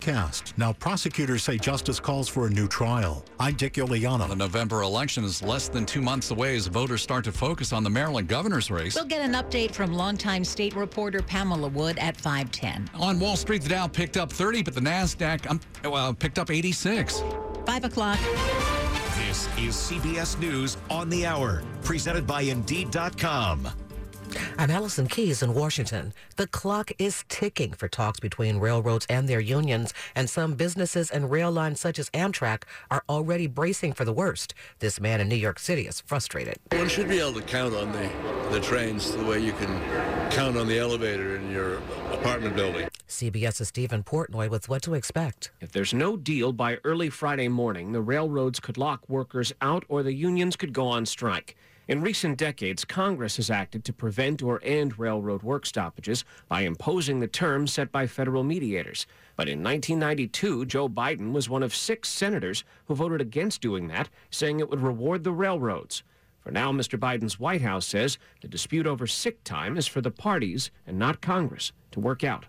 Cast. Now, prosecutors say justice calls for a new trial. I'm Dick Uliano. The November election is less than two months away as voters start to focus on the Maryland governor's race. We'll get an update from longtime state reporter Pamela Wood at 510. On Wall Street, the Dow picked up 30, but the NASDAQ um, well, picked up 86. 5 o'clock. This is CBS News on the Hour, presented by Indeed.com. I'm Allison Keyes in Washington. The clock is ticking for talks between railroads and their unions, and some businesses and rail lines such as Amtrak are already bracing for the worst. This man in New York City is frustrated. One should be able to count on the, the trains the way you can count on the elevator in your apartment building. CBS's Steven Portnoy with what to expect. If there's no deal by early Friday morning, the railroads could lock workers out or the unions could go on strike. In recent decades, Congress has acted to prevent or end railroad work stoppages by imposing the terms set by federal mediators. But in 1992, Joe Biden was one of six senators who voted against doing that, saying it would reward the railroads. For now, Mr. Biden's White House says the dispute over sick time is for the parties and not Congress to work out.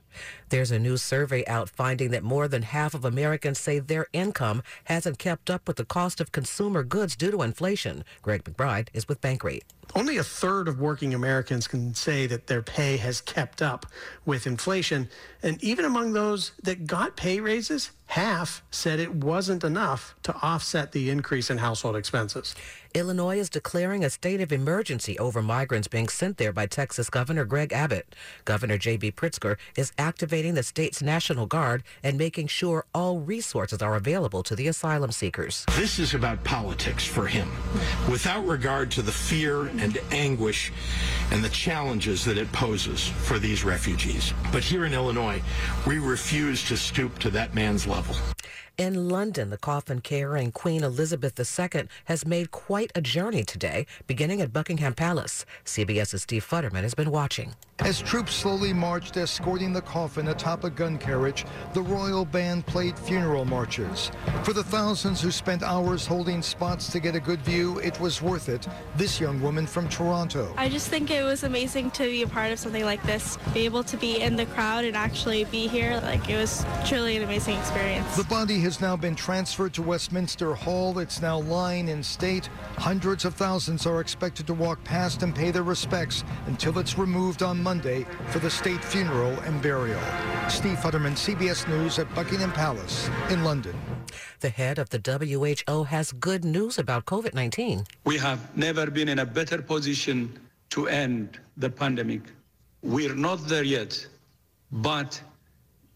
There's a new survey out finding that more than half of Americans say their income hasn't kept up with the cost of consumer goods due to inflation. Greg McBride is with Bankrate. Only a third of working Americans can say that their pay has kept up with inflation. And even among those that got pay raises, half said it wasn't enough to offset the increase in household expenses. Illinois is declaring a state of emergency over migrants being sent there by Texas Governor Greg Abbott. Governor J.B. Pritzker is activating the state's National Guard and making sure all resources are available to the asylum seekers. This is about politics for him, without regard to the fear and anguish and the challenges that it poses for these refugees. But here in Illinois, we refuse to stoop to that man's level. In London, the coffin carrying Queen Elizabeth II has made quite a journey today, beginning at Buckingham Palace. CBS's Steve Futterman has been watching. As troops slowly marched escorting the coffin atop a gun carriage, the royal band played funeral marches. For the thousands who spent hours holding spots to get a good view, it was worth it. This young woman from Toronto. I just think it was amazing to be a part of something like this, be able to be in the crowd and actually be here. Like it was truly an amazing experience. The body has now been transferred to Westminster Hall. It's now lying in state. Hundreds of thousands are expected to walk past and pay their respects until it's removed on Monday for the state funeral and burial. Steve Futterman, CBS News at Buckingham Palace in London. The head of the WHO has good news about COVID 19. We have never been in a better position to end the pandemic. We're not there yet, but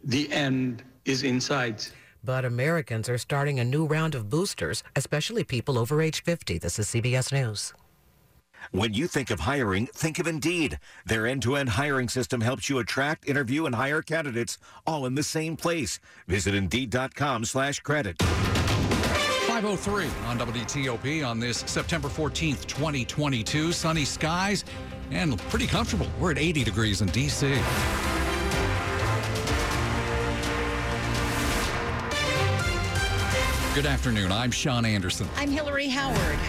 the end is in sight. But Americans are starting a new round of boosters, especially people over age 50. This is CBS News. When you think of hiring, think of Indeed. Their end-to-end hiring system helps you attract, interview, and hire candidates all in the same place. Visit Indeed.com slash credit. 503 on WTOP on this September 14th, 2022. Sunny skies and pretty comfortable. We're at 80 degrees in D.C. Good afternoon. I'm Sean Anderson. I'm Hillary Howard.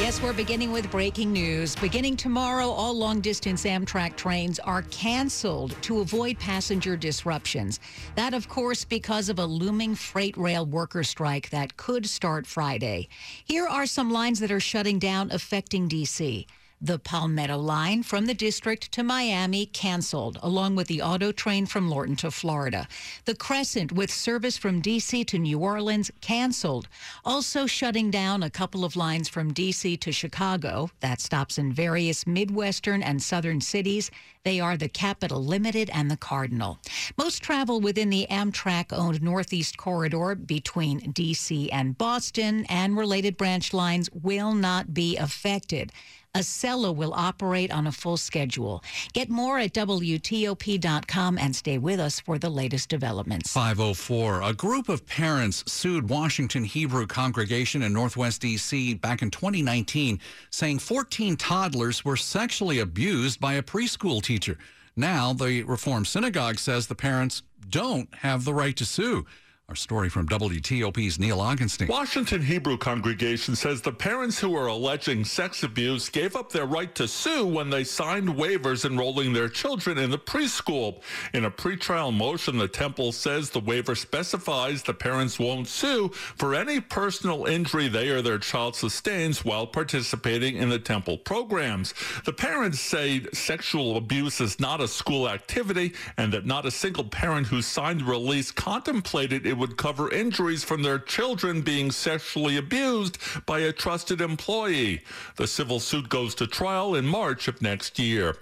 Yes, we're beginning with breaking news. Beginning tomorrow, all long distance Amtrak trains are canceled to avoid passenger disruptions. That, of course, because of a looming freight rail worker strike that could start Friday. Here are some lines that are shutting down affecting D.C. The Palmetto line from the district to Miami canceled, along with the auto train from Lorton to Florida. The Crescent with service from D.C. to New Orleans canceled. Also shutting down a couple of lines from D.C. to Chicago. That stops in various Midwestern and Southern cities. They are the Capital Limited and the Cardinal. Most travel within the Amtrak owned Northeast Corridor between D.C. and Boston and related branch lines will not be affected. Acela will operate on a full schedule. Get more at WTOP.com and stay with us for the latest developments. 504. A group of parents sued Washington Hebrew Congregation in Northwest D.C. back in 2019, saying 14 toddlers were sexually abused by a preschool teacher. Now, the Reform Synagogue says the parents don't have the right to sue. Our story from WTOP's Neil Augenstein. Washington Hebrew congregation says the parents who are alleging sex abuse gave up their right to sue when they signed waivers enrolling their children in the preschool. In a pretrial motion, the temple says the waiver specifies the parents won't sue for any personal injury they or their child sustains while participating in the temple programs. The parents say sexual abuse is not a school activity and that not a single parent who signed the release contemplated it would cover injuries from their children being sexually abused by a trusted employee. The civil suit goes to trial in March of next year.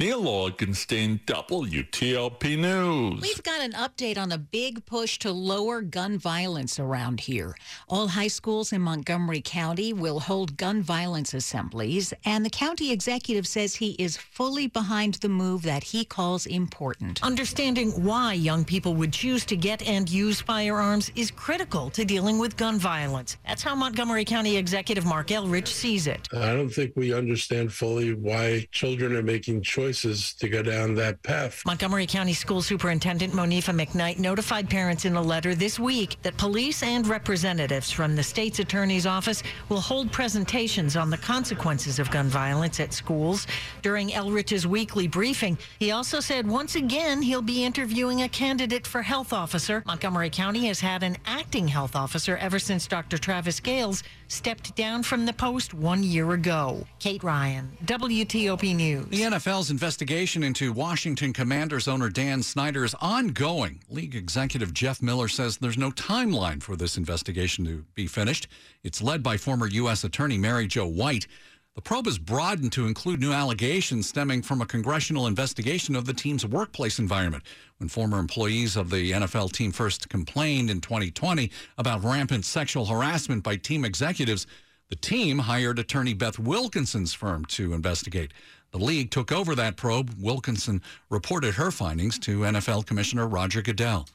Neil Augenstein, WTOP News. We've got an update on a big push to lower gun violence around here. All high schools in Montgomery County will hold gun violence assemblies, and the county executive says he is fully behind the move that he calls important. Understanding why young people would choose to get and use firearms is critical to dealing with gun violence. That's how Montgomery County Executive Marc Elrich sees it. I don't think we understand fully why children are making choices to go down that path. Montgomery County School Superintendent Monifa McKnight notified parents in a letter this week that police and representatives from the state's attorney's office will hold presentations on the consequences of gun violence at schools. During Elrich's weekly briefing, he also said once again he'll be interviewing a candidate for health officer. Montgomery County has had an acting health officer ever since Dr. Travis Gayles stepped down from the post one year ago. Kate Ryan, WTOP News. The NFL's investigation into Washington Commanders owner Dan Snyder is ongoing. League executive Jeff Miller says there's no timeline for this investigation to be finished. It's led by former U.S. Attorney Mary Jo White. The probe is broadened to include new allegations stemming from a congressional investigation of the team's workplace environment. When former employees of the NFL team first complained in 2020 about rampant sexual harassment by team executives, the team hired attorney Beth Wilkinson's firm to investigate. The league took over that probe. Wilkinson reported her findings to NFL Commissioner Roger Goodell.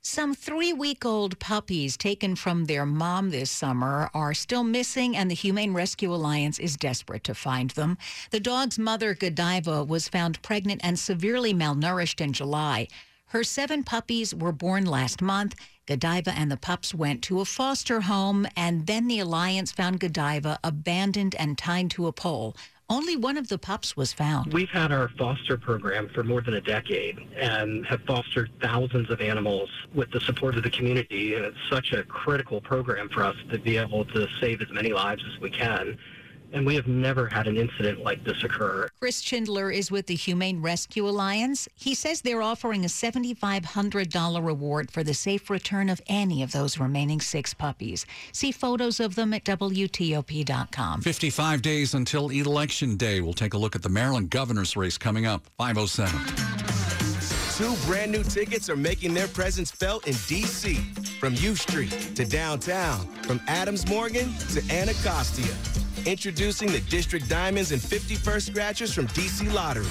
Some three week old puppies taken from their mom this summer are still missing, and the Humane Rescue Alliance is desperate to find them. The dog's mother, Godiva, was found pregnant and severely malnourished in July. Her seven puppies were born last month. Godiva and the pups went to a foster home, and then the Alliance found Godiva abandoned and tied to a pole. Only one of the pups was found. We've had our foster program for more than a decade and have fostered thousands of animals with the support of the community. And it's such a critical program for us to be able to save as many lives as we can. And we have never had an incident like this occur. Chris Schindler is with the Humane Rescue Alliance. He says they're offering a $7,500 reward for the safe return of any of those remaining six puppies. See photos of them at WTOP.com. 55 days until Election Day. We'll take a look at the Maryland governor's race coming up. 507. Two brand new tickets are making their presence felt in D.C. From U Street to downtown, from Adams Morgan to Anacostia. Introducing the District Diamonds and 51st Scratchers from DC Lottery.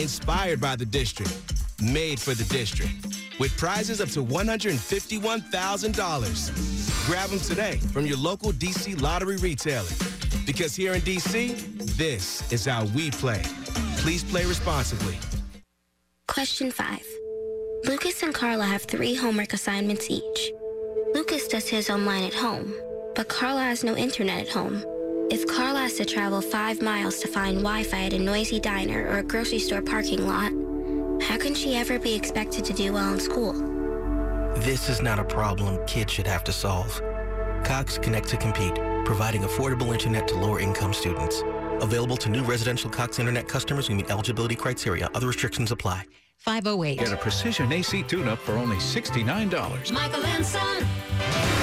Inspired by the district, made for the district. With prizes up to $151,000. Grab them today from your local DC Lottery retailer. Because here in DC, this is how we play. Please play responsibly. Question 5. Lucas and Carla have three homework assignments each. Lucas does his online at home, but Carla has no internet at home. If Carla has to travel five miles to find Wi-Fi at a noisy diner or a grocery store parking lot, how can she ever be expected to do well in school? This is not a problem kids should have to solve. Cox Connect to Compete, providing affordable internet to lower income students. Available to new residential Cox Internet customers who meet eligibility criteria. Other restrictions apply. 508. Get a precision AC tune-up for only $69. Michael and Son.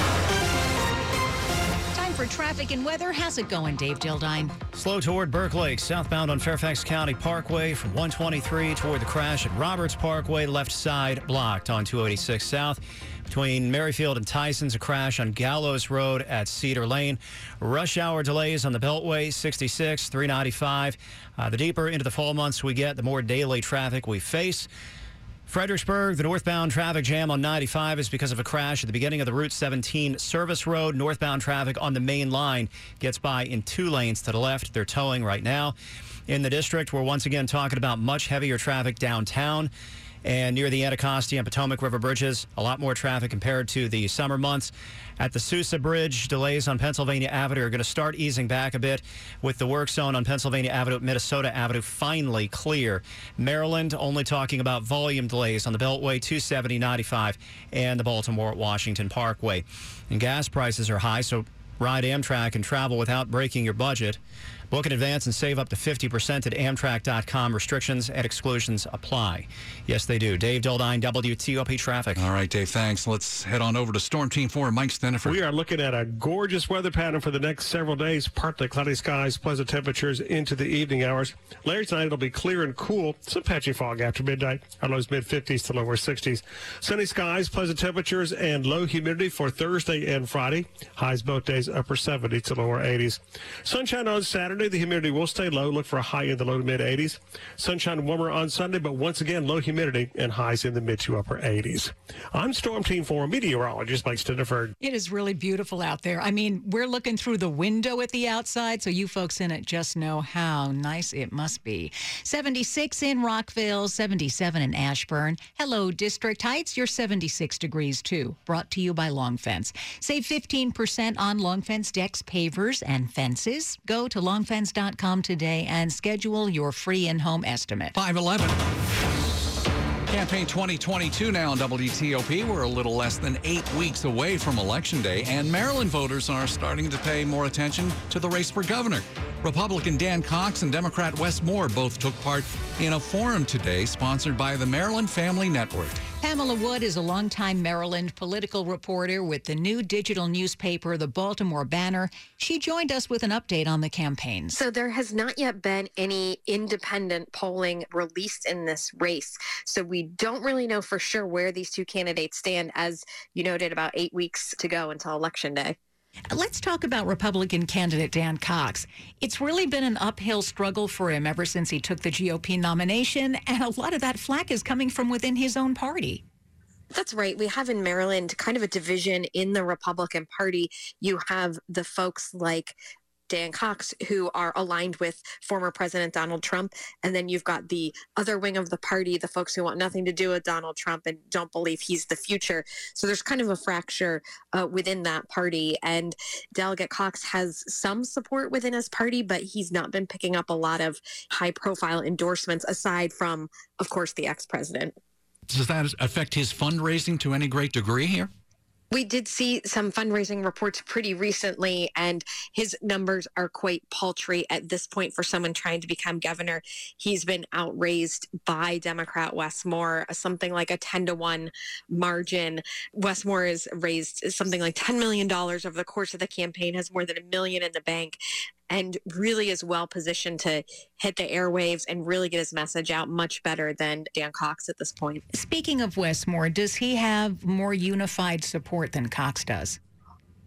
For traffic and weather. How's it going, Dave Dildine? Slow toward Burke Lake, southbound on Fairfax County Parkway from 123 toward the crash at Roberts Parkway, left side blocked on 286 South. Between Merrifield and Tyson's, a crash on Gallows Road at Cedar Lane. Rush hour delays on the Beltway, 66, 395. Uh, the deeper into the fall months we get, the more daily traffic we face. Fredericksburg, the northbound traffic jam on 95 is because of a crash at the beginning of the Route 17 service road. Northbound traffic on the main line gets by in two lanes to the left. They're towing right now. In the district, we're once again talking about much heavier traffic downtown and near the Anacostia and Potomac River bridges. A lot more traffic compared to the summer months. At the Sousa Bridge, delays on Pennsylvania Avenue are going to start easing back a bit with the work zone on Pennsylvania Avenue, Minnesota Avenue finally clear. Maryland only talking about volume delays on the Beltway 270 95 and the Baltimore Washington Parkway. And gas prices are high, so ride Amtrak and travel without breaking your budget. Book in advance and save up to 50% at Amtrak.com. Restrictions and exclusions apply. Yes, they do. Dave Dildine, WTOP Traffic. All right, Dave, thanks. Let's head on over to Storm Team 4, Mike Stinneford. We are looking at a gorgeous weather pattern for the next several days. Partly cloudy skies, pleasant temperatures into the evening hours. Later tonight, it'll be clear and cool. Some patchy fog after midnight. Our lows mid 50s to lower 60s. Sunny skies, pleasant temperatures, and low humidity for Thursday and Friday. Highs both days upper 70s to lower 80s. Sunshine on Saturday. The humidity will stay low. Look for a high in the low to mid 80s. Sunshine warmer on Sunday, but once again, low humidity and highs in the mid to upper 80s. I'm Storm Team 4 meteorologist Mike Stinneford. It is really beautiful out there. I mean, we're looking through the window at the outside, so you folks in it just know how nice it must be. 76 in Rockville, 77 in Ashburn. Hello, District Heights. You're 76 degrees too. Brought to you by Long Fence. Save 15% on Long Fence decks, pavers, and fences. Go to today and schedule your free in-home estimate. 511. Campaign 2022 now on WTOP. We're a little less than eight weeks away from Election Day, and Maryland voters are starting to pay more attention to the race for governor. Republican Dan Cox and Democrat Wes Moore both took part in a forum today sponsored by the Maryland Family Network. Pamela Wood is a longtime Maryland political reporter with the new digital newspaper, The Baltimore Banner. She joined us with an update on the campaign. So, there has not yet been any independent polling released in this race. So, we don't really know for sure where these two candidates stand, as you noted, about eight weeks to go until Election Day. Let's talk about Republican candidate Dan Cox. It's really been an uphill struggle for him ever since he took the GOP nomination, and a lot of that flack is coming from within his own party. That's right. We have in Maryland kind of a division in the Republican Party. You have the folks like Dan Cox, who are aligned with former President Donald Trump. And then you've got the other wing of the party, the folks who want nothing to do with Donald Trump and don't believe he's the future. So there's kind of a fracture uh, within that party. And Delegate Cox has some support within his party, but he's not been picking up a lot of high profile endorsements aside from, of course, the ex president. Does that affect his fundraising to any great degree here? We did see some fundraising reports pretty recently, and his numbers are quite paltry at this point for someone trying to become governor. He's been outraised by Democrat Wes Moore, uh, something like a 10 to 1 margin. Wes Moore has raised something like $10 million over the course of the campaign, has more than a million in the bank, and really is well positioned to hit the airwaves and really get his message out much better than Dan Cox at this point. Speaking of Wes Moore, does he have more unified support than Cox does?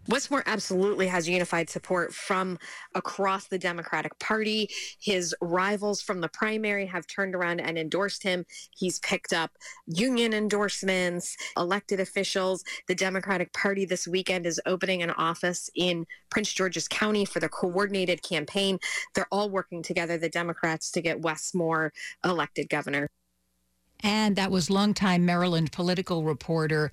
Wes Moore absolutely has unified support from across the Democratic Party. His rivals from the primary have turned around and endorsed him. He's picked up union endorsements, elected officials. The Democratic Party this weekend is opening an office in Prince George's County for the coordinated campaign. They're all working together, the Democrats, to get Wes Moore elected governor. And that was longtime Maryland political reporter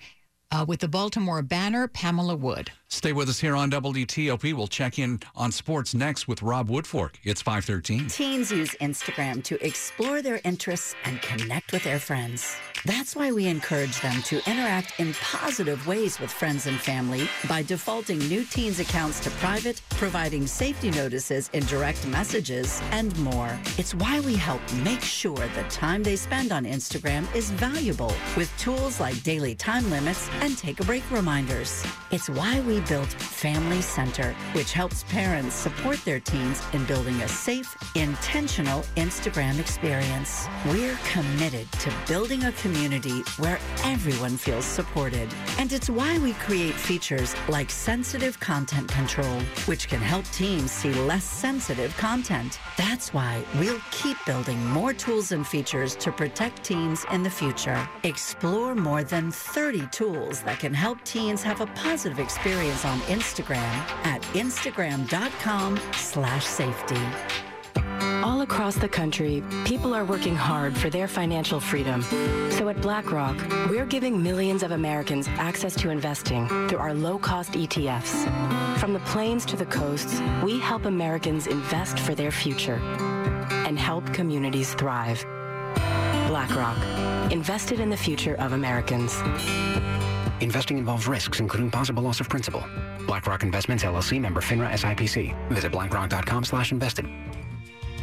uh, with the Baltimore Banner, Pamela Wood. Stay with us here on WTOP. We'll check in on sports next with Rob Woodfork. It's 513. Teens use Instagram to explore their interests and connect with their friends. That's why we encourage them to interact in positive ways with friends and family by defaulting new teens accounts to private, providing safety notices in direct messages, and more. It's why we help make sure the time they spend on Instagram is valuable with tools like daily time limits and take a break reminders. It's why we built Family Center, which helps parents support their teens in building a safe, intentional Instagram experience. We're committed to building a community where everyone feels supported. And it's why we create features like sensitive content control, which can help teens see less sensitive content. That's why we'll keep building more tools and features to protect teens in the future. Explore more than 30 tools that can help teens have a positive experience on Instagram at instagram.com slash safety. All across the country, people are working hard for their financial freedom. So at BlackRock, we're giving millions of Americans access to investing through our low-cost ETFs. From the plains to the coasts, we help Americans invest for their future and help communities thrive. BlackRock, invested in the future of Americans. Investing involves risks, including possible loss of principal. BlackRock Investments LLC member FINRA SIPC. Visit blackrock.com slash invested.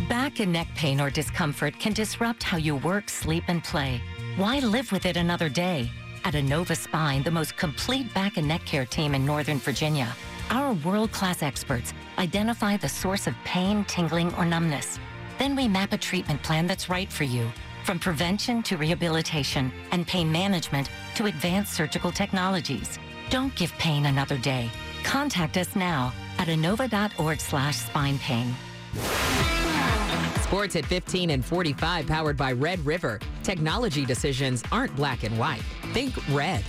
Back and neck pain or discomfort can disrupt how you work, sleep, and play. Why live with it another day? At Inova Spine, the most complete back and neck care team in Northern Virginia, our world-class experts identify the source of pain, tingling, or numbness. Then we map a treatment plan that's right for you. From prevention to rehabilitation and pain management to advanced surgical technologies. Don't give pain another day. Contact us now at inova.org slash spine pain. Sports at 15 and 45 powered by Red River. Technology decisions aren't black and white. Think red.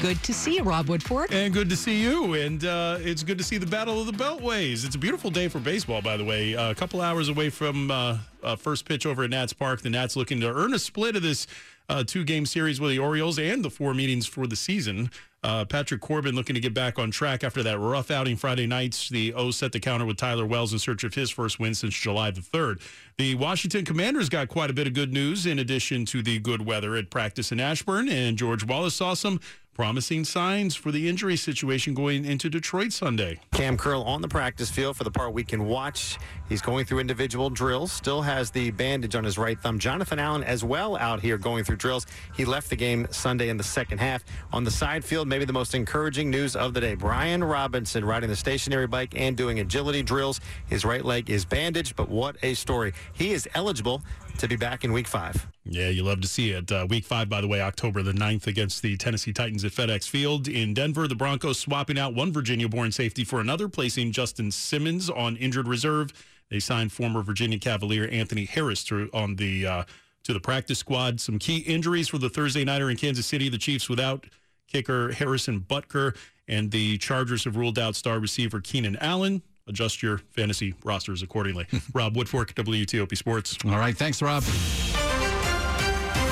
Good to see you, Rob Woodfork. And good to see you. And uh, it's good to see the Battle of the Beltways. It's a beautiful day for baseball, by the way. Uh, a couple hours away from uh, uh, first pitch over at Nats Park. The Nats looking to earn a split of this uh, two game series with the Orioles and the four meetings for the season. Uh, Patrick Corbin looking to get back on track after that rough outing Friday nights. The O set the counter with Tyler Wells in search of his first win since July the 3rd. The Washington Commanders got quite a bit of good news in addition to the good weather at practice in Ashburn, and George Wallace saw some promising signs for the injury situation going into Detroit Sunday. Kam Curl on the practice field for the part we can watch. He's going through individual drills, still has the bandage on his right thumb. Jonathan Allen as well out here going through drills. He left the game Sunday in the second half. On the side field, maybe the most encouraging news of the day. Brian Robinson riding the stationary bike and doing agility drills. His right leg is bandaged, but what a story. He is eligible to be back in week five. Yeah, you love to see it. Uh, week five, by the way, October the 9th against the Tennessee Titans at FedEx Field in Denver. The Broncos swapping out one Virginia born safety for another, placing Justin Simmons on injured reserve. They signed former Virginia Cavalier Anthony Harris to, on the uh, to the practice squad. Some key injuries for the Thursday Nighter in Kansas City. The Chiefs without kicker Harrison Butker, and the Chargers have ruled out star receiver Keenan Allen adjust your fantasy rosters accordingly. Rob Woodfork, WTOP Sports. All right. Thanks, Rob.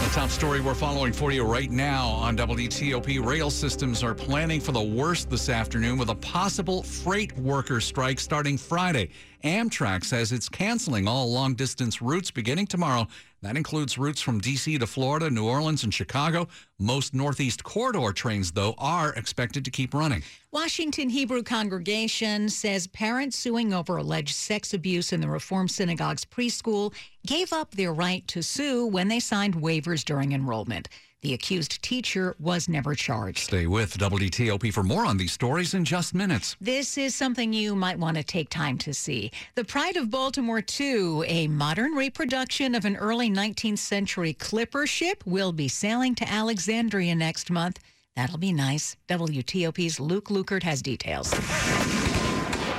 The top story we're following for you right now on WTOP rail systems are planning for the worst this afternoon with a possible freight worker strike starting Friday. Amtrak says it's canceling all long distance routes beginning tomorrow. That includes routes from D.C. to Florida, New Orleans, and Chicago. Most Northeast Corridor trains, though, are expected to keep running. Washington Hebrew congregation says parents suing over alleged sex abuse in the Reform Synagogue's preschool gave up their right to sue when they signed waivers during enrollment. The accused teacher was never charged. Stay with WTOP for more on these stories in just minutes. This is something you might want to take time to see. The Pride of Baltimore 2, a modern reproduction of an early 19th century clipper ship, will be sailing to Alexandria next month. That'll be nice. WTOP's Luke Lukert has details.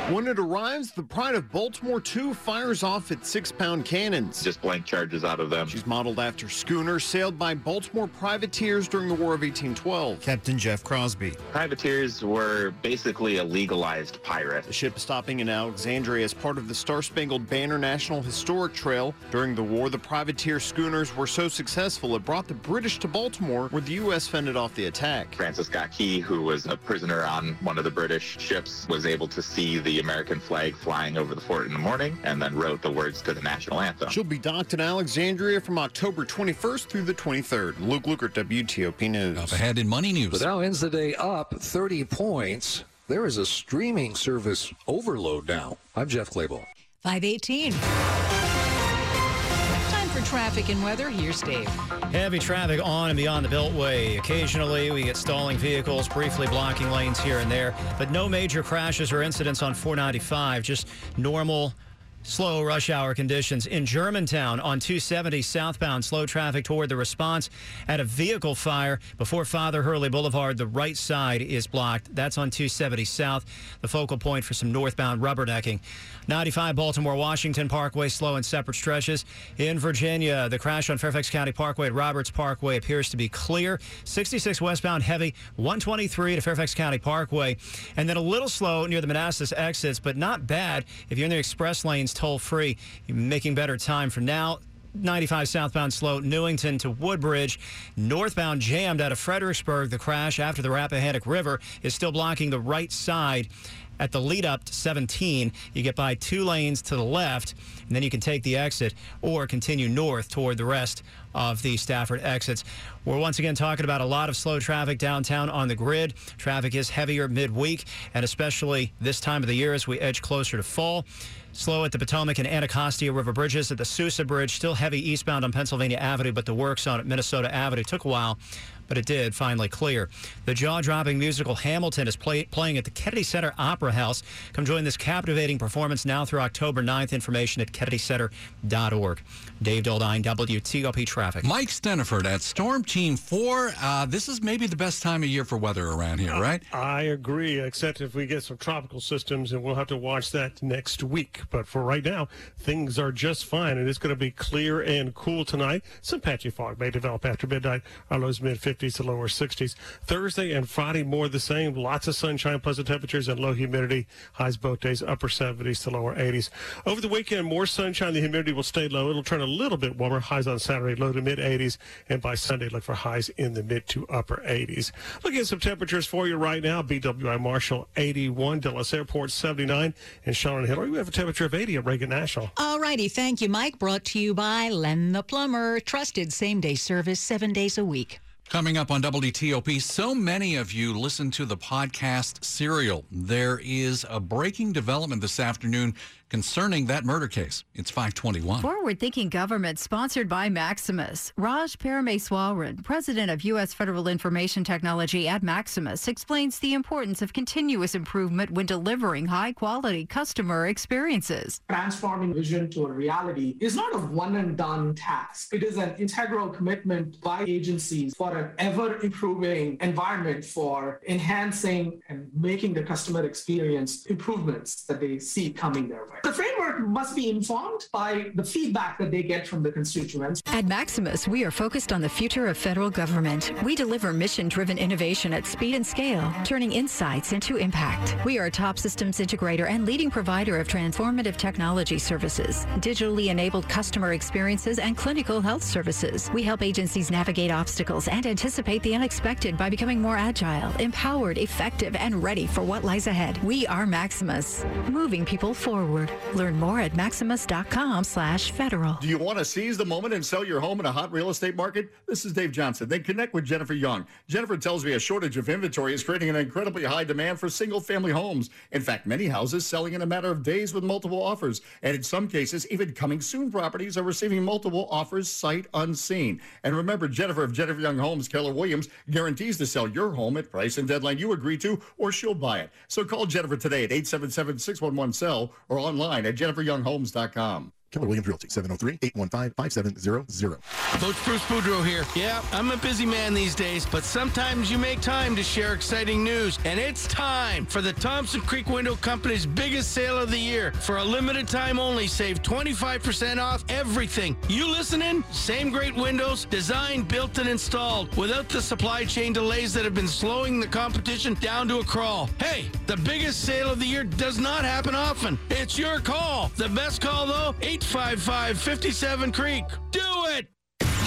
When it arrives, the Pride of Baltimore 2 fires off its six pound cannons. Just blank charges out of them. She's modeled after schooners sailed by Baltimore privateers during the War of 1812. Captain Jeff Crosby. Privateers were basically a legalized pirate. The ship is stopping in Alexandria as part of the Star Spangled Banner National Historic Trail. During the war, the privateer schooners were so successful it brought the British to Baltimore, where the U.S. fended off the attack. Francis Scott Key, who was a prisoner on one of the British ships, was able to see the American flag flying over the fort in the morning and then wrote the words to the national anthem. She'll be docked in Alexandria from October 21st through the 23rd. Luke Lukert, WTOP News. Up ahead in Money News. The Dow ends the day up 30 points. There is a streaming service overload now. I'm Jeff Clabaugh. 518. Traffic and weather. Here's Dave. Heavy traffic on and beyond the Beltway. Occasionally, we get stalling vehicles, briefly blocking lanes here and there, but no major crashes or incidents on 495, just normal Slow rush hour conditions in Germantown on 270 southbound. Slow traffic toward the response at a vehicle fire before Father Hurley Boulevard. The right side is blocked. That's on 270 south, the focal point for some northbound rubbernecking. 95 Baltimore Washington Parkway slow in separate stretches. In Virginia, the crash on Fairfax County Parkway at Roberts Parkway appears to be clear. 66 westbound heavy, 123 to Fairfax County Parkway. And then a little slow near the Manassas exits, but not bad if you're in the express lanes toll free. Making better time for now. 95 southbound slow, Newington to Woodbridge. Northbound jammed out of Fredericksburg. The crash after the Rappahannock River is still blocking the right side at the lead up to 17. You get by two lanes to the left, and then you can take the exit or continue north toward the rest of the Stafford exits. We're once again talking about a lot of slow traffic downtown on the grid. Traffic is heavier midweek, and especially this time of the year as we edge closer to fall. Slow at the Potomac and Anacostia River bridges. At the Sousa Bridge, still heavy eastbound on Pennsylvania Avenue, but the works on Minnesota Avenue took a while but it did finally clear. The jaw dropping musical Hamilton is play, playing at the Kennedy Center Opera House. Come join this captivating performance now through October 9th. Information at kennedycenter.org. Dave Dildine, WTOP Traffic. Mike Stinneford at Storm Team 4. Uh, this is maybe the best time of year for weather around here, right? I agree, except if we get some tropical systems, and we'll have to watch that next week. But for right now, things are just fine. And It is going to be clear and cool tonight. Some patchy fog may develop after midnight. Our lows mid 50s to lower 60s. Thursday and Friday, more the same. Lots of sunshine, pleasant temperatures, and low humidity. Highs both days, upper 70s to lower 80s. Over the weekend, more sunshine. The humidity will stay low. It'll turn a little bit warmer. Highs on Saturday, low to mid 80s. And by Sunday, look for highs in the mid to upper 80s. Looking at some temperatures for you right now. BWI Marshall 81, Dulles Airport 79, and Sean and Hillary. We have a temperature of 80 at Reagan National. All righty. Thank you, Mike. Brought to you by Len the Plumber. Trusted same day service seven days a week. Coming up on WTOP, so many of you listen to the podcast Serial. There is a breaking development this afternoon concerning that murder case. It's 521. Forward Thinking Government, sponsored by Maximus. Raj Parameswaran, president of U.S. Federal Information Technology at Maximus, explains the importance of continuous improvement when delivering high quality customer experiences. Transforming vision to a reality is not a one and done task. It is an integral commitment by agencies for an ever improving environment for enhancing and making the customer experience improvements that they see coming their way. The framework must be informed by the feedback that they get from the constituents. At Maximus, we are focused on the future of federal government. We deliver mission driven innovation at speed and scale, turning insights into impact. We are a top systems integrator and leading provider of transformative technology services, digitally enabled customer experiences, and clinical health services. We help agencies navigate obstacles and anticipate the unexpected by becoming more agile, empowered, effective, and ready for what lies ahead. We are Maximus, moving people forward. Learn more at maximus.com slash federal. Do you want to seize the moment and sell your home in a hot real estate market? This is Dave Johnson. Then connect with Jennifer Young. Jennifer tells me a shortage of inventory is creating an incredibly high demand for single family homes. In fact, many houses selling in a matter of days with multiple offers. And in some cases, even coming soon properties are receiving multiple offers sight unseen. And remember, Jennifer of Jennifer Young Homes, Keller Williams, guarantees to sell your home at price and deadline you agree to, or she'll buy it. So call Jennifer today at 877 611 sell or online at jenniferyounghomes.com. Keller Williams Realty, 703-815-5700. Coach Bruce Boudreau here. Yeah, I'm a busy man these days, but sometimes you make time to share exciting news. And it's time for the Thompson Creek Window Company's biggest sale of the year. For a limited time only, save 25% off everything. You listening? Same great windows, designed, built, and installed without the supply chain delays that have been slowing the competition down to a crawl. Hey, the biggest sale of the year does not happen often. It's your call. The best call, though, 855 57 Creek. Do it!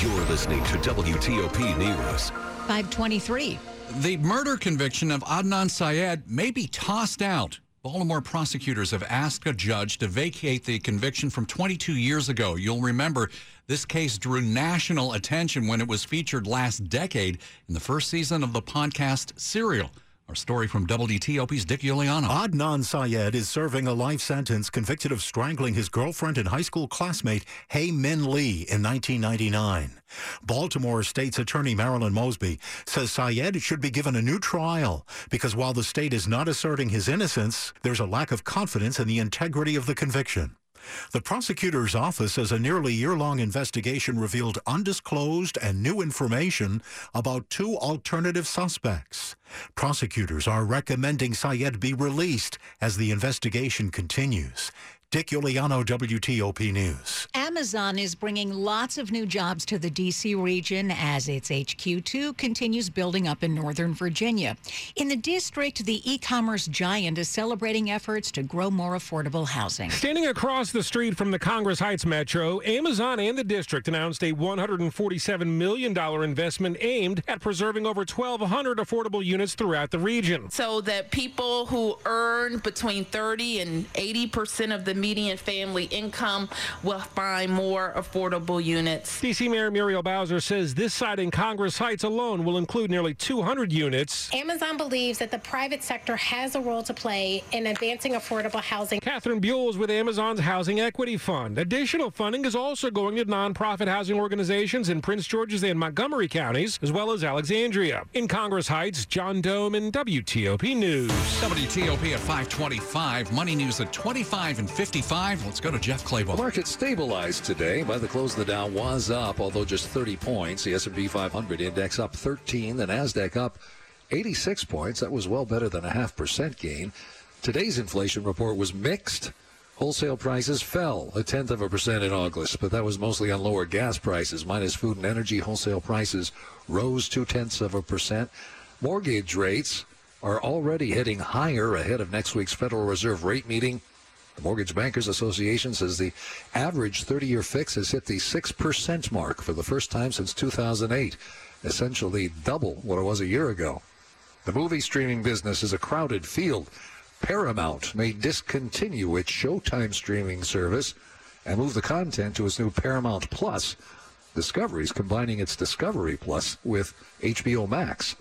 You're listening to WTOP News. 523. The murder conviction of Adnan Syed may be tossed out. Baltimore prosecutors have asked a judge to vacate the conviction from 22 years ago. You'll remember this case drew national attention when it was featured last decade in the first season of the podcast Serial. Our story from WTOP's Dick Uliano. Adnan Syed is serving a life sentence convicted of strangling his girlfriend and high school classmate Hae Min Lee in 1999. Baltimore State's Attorney Marilyn Mosby says Syed should be given a new trial because while the state is not asserting his innocence, there's a lack of confidence in the integrity of the conviction. The prosecutor's office says a nearly year long investigation revealed undisclosed and new information about two alternative suspects. Prosecutors are recommending Syed be released as the investigation continues. Dick Uliano, WTOP News. Amazon is bringing lots of new jobs to the D.C. region as its HQ2 continues building up in Northern Virginia. In the district, the e commerce giant is celebrating efforts to grow more affordable housing. Standing across the street from the Congress Heights Metro, Amazon and the district announced a $147 million investment aimed at preserving over 1,200 affordable units throughout the region. So that people who earn between 30 and 80 percent of the median family income will find more affordable units. D.C. Mayor Muriel Bowser says this site in Congress Heights alone will include nearly 200 units. Amazon believes that the private sector has a role to play in advancing affordable housing. Catherine Buell is with Amazon's Housing Equity Fund. Additional funding is also going to nonprofit housing organizations in Prince George's and Montgomery counties, as well as Alexandria. In Congress Heights, John Domen WTOP News. WTOP at 525, Money News at 25 and 55. Let's go to Jeff Clabaugh. The market stabilized today. By the close, of the Dow was up, although just 30 points. The S&P 500 index up 13. The Nasdaq up 86 points. That was well better than a half percent gain. Today's inflation report was mixed. Wholesale prices fell a tenth of a percent in August, but that was mostly on lower gas prices. Minus food and energy, wholesale prices rose two tenths of a percent. Mortgage rates are already heading higher ahead of next week's Federal Reserve rate meeting. The Mortgage Bankers Association says the average 30 year fix has hit the 6% mark for the first time since 2008, essentially double what it was a year ago. The movie streaming business is a crowded field. Paramount may discontinue its Showtime streaming service and move the content to its new Paramount Plus. Discovery's combining its Discovery Plus with HBO Max.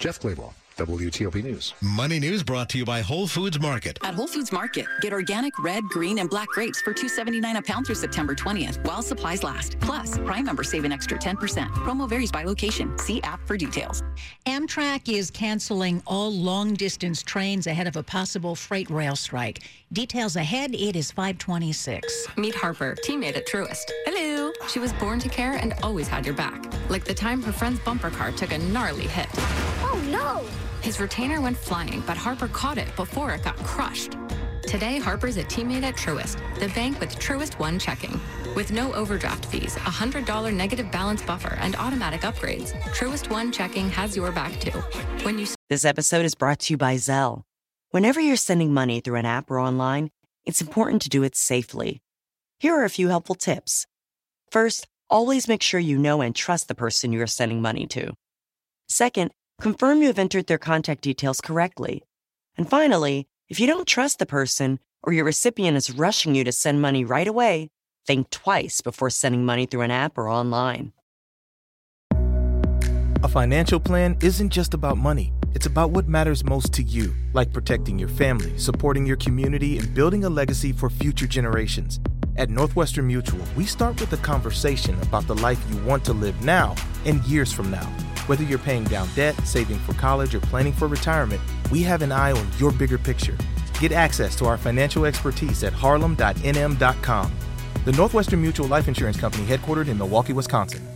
Jeff Clabaugh. WTOP News. Money News brought to you by Whole Foods Market. At Whole Foods Market, get organic red, green, and black grapes for $2.79 a pound through September 20th while supplies last. Plus, Prime members save an extra 10%. Promo varies by location. See app for details. Amtrak is canceling all long distance trains ahead of a possible freight rail strike. Details ahead, it is 526. Meet Harper, teammate at Truist. Hello. She was born to care and always had your back. Like the time her friend's bumper car took a gnarly hit. His retainer went flying, but Harper caught it before it got crushed. Today, Harper's a teammate at Truist, the bank with Truist One checking. With no overdraft fees, a $100 negative balance buffer, and automatic upgrades, Truist One checking has your back too. When you This episode is brought to you by Zelle. Whenever you're sending money through an app or online, it's important to do it safely. Here are a few helpful tips. First, always make sure you know and trust the person you are sending money to. Second, confirm you have entered their contact details correctly. And finally, if you don't trust the person or your recipient is rushing you to send money right away, think twice before sending money through an app or online. A financial plan isn't just about money. It's about what matters most to you, like protecting your family, supporting your community, and building a legacy for future generations. At Northwestern Mutual, we start with a conversation about the life you want to live now and years from now. Whether you're paying down debt, saving for college, or planning for retirement, we have an eye on your bigger picture. Get access to our financial expertise at harlem.nm.com. The Northwestern Mutual Life Insurance Company, headquartered in Milwaukee, Wisconsin.